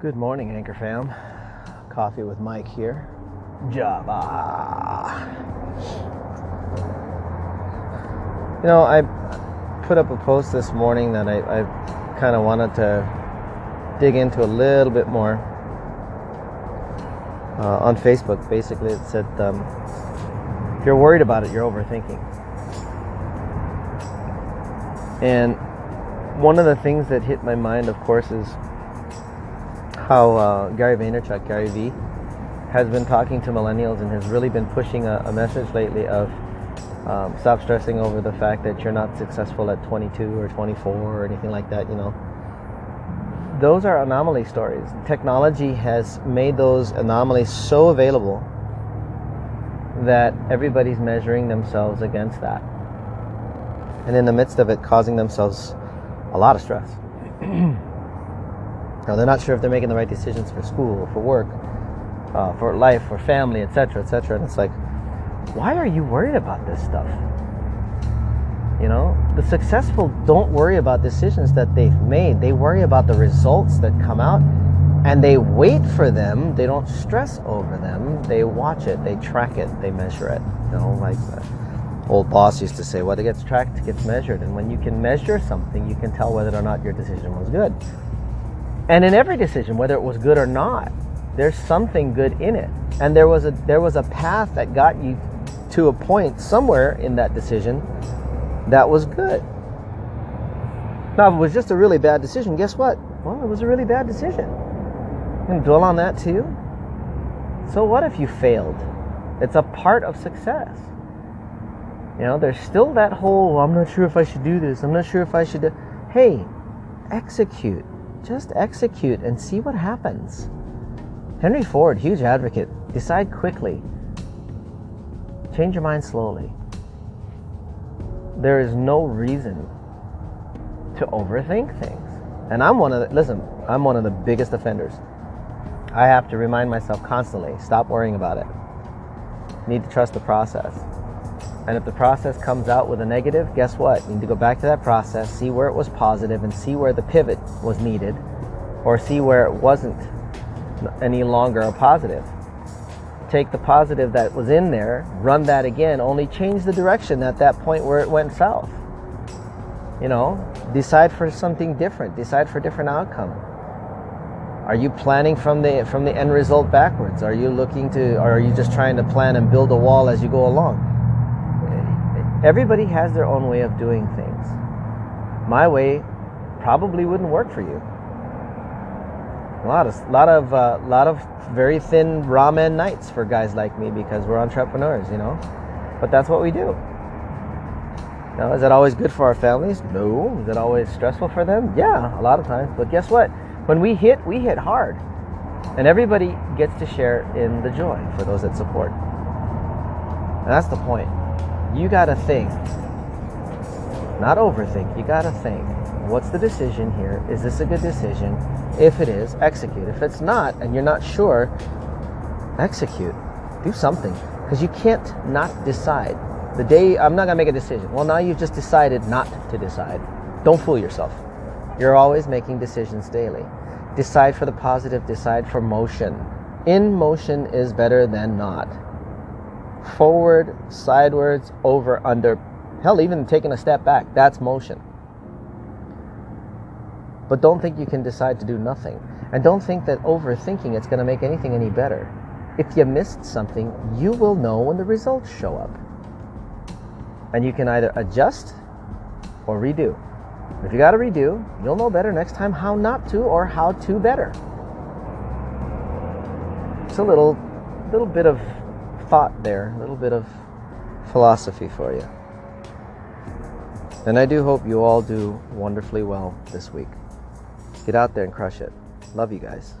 Good morning, Anchor fam. Coffee with Mike here. Java. You know, I put up a post this morning that I, I kind of wanted to dig into a little bit more uh, on Facebook. Basically, it said, um, if you're worried about it, you're overthinking. And one of the things that hit my mind, of course, is how uh, Gary Vaynerchuk, Gary V, has been talking to millennials and has really been pushing a, a message lately of um, stop stressing over the fact that you're not successful at 22 or 24 or anything like that. You know, those are anomaly stories. Technology has made those anomalies so available that everybody's measuring themselves against that, and in the midst of it, causing themselves a lot of stress. now they're not sure if they're making the right decisions for school, for work, uh, for life, for family, etc., etc. And it's like, why are you worried about this stuff? You know, the successful don't worry about decisions that they've made. They worry about the results that come out and they wait for them. They don't stress over them. They watch it, they track it, they measure it. You know, like the old boss used to say, what gets tracked gets measured. And when you can measure something, you can tell whether or not your decision was good. And in every decision, whether it was good or not, there's something good in it. And there was a there was a path that got you to a point somewhere in that decision that was good. Now, if it was just a really bad decision, guess what? Well, it was a really bad decision. You can dwell on that too. So what if you failed? It's a part of success. You know, there's still that whole, well, I'm not sure if I should do this. I'm not sure if I should do. Hey, execute. Just execute and see what happens. Henry Ford, huge advocate. Decide quickly. Change your mind slowly. There is no reason to overthink things. And I'm one of the, listen, I'm one of the biggest offenders. I have to remind myself constantly stop worrying about it. need to trust the process. And if the process comes out with a negative, guess what? You need to go back to that process, see where it was positive, and see where the pivot was needed, or see where it wasn't any longer a positive. Take the positive that was in there, run that again, only change the direction at that point where it went south. You know, decide for something different, decide for a different outcome. Are you planning from the from the end result backwards? Are you looking to or are you just trying to plan and build a wall as you go along? Everybody has their own way of doing things. My way probably wouldn't work for you. A lot of, lot of, uh, lot of very thin ramen nights for guys like me because we're entrepreneurs, you know. But that's what we do. Now, is that always good for our families? No. Is that always stressful for them? Yeah, a lot of times. But guess what? When we hit, we hit hard. And everybody gets to share in the joy for those that support. And that's the point. You got to think, not overthink. You got to think. What's the decision here? Is this a good decision? If it is, execute. If it's not, and you're not sure, execute. Do something. Because you can't not decide. The day I'm not to make a decision. Well, now you've just decided not to decide. Don't fool yourself. You're always making decisions daily. Decide for the positive, decide for motion. In motion is better than not. Forward, sideways, over, under. Hell, even taking a step back, that's motion. But don't think you can decide to do nothing. And don't think that overthinking it's going to make anything any better. If you missed something, you will know when the results show up. And you can either adjust or redo. If you got to redo, you'll know better next time how not to or how to better. It's a little little bit of thought there, a little bit of philosophy for you. And I do hope you all do wonderfully well this week. Get out there and crush it. Love you guys.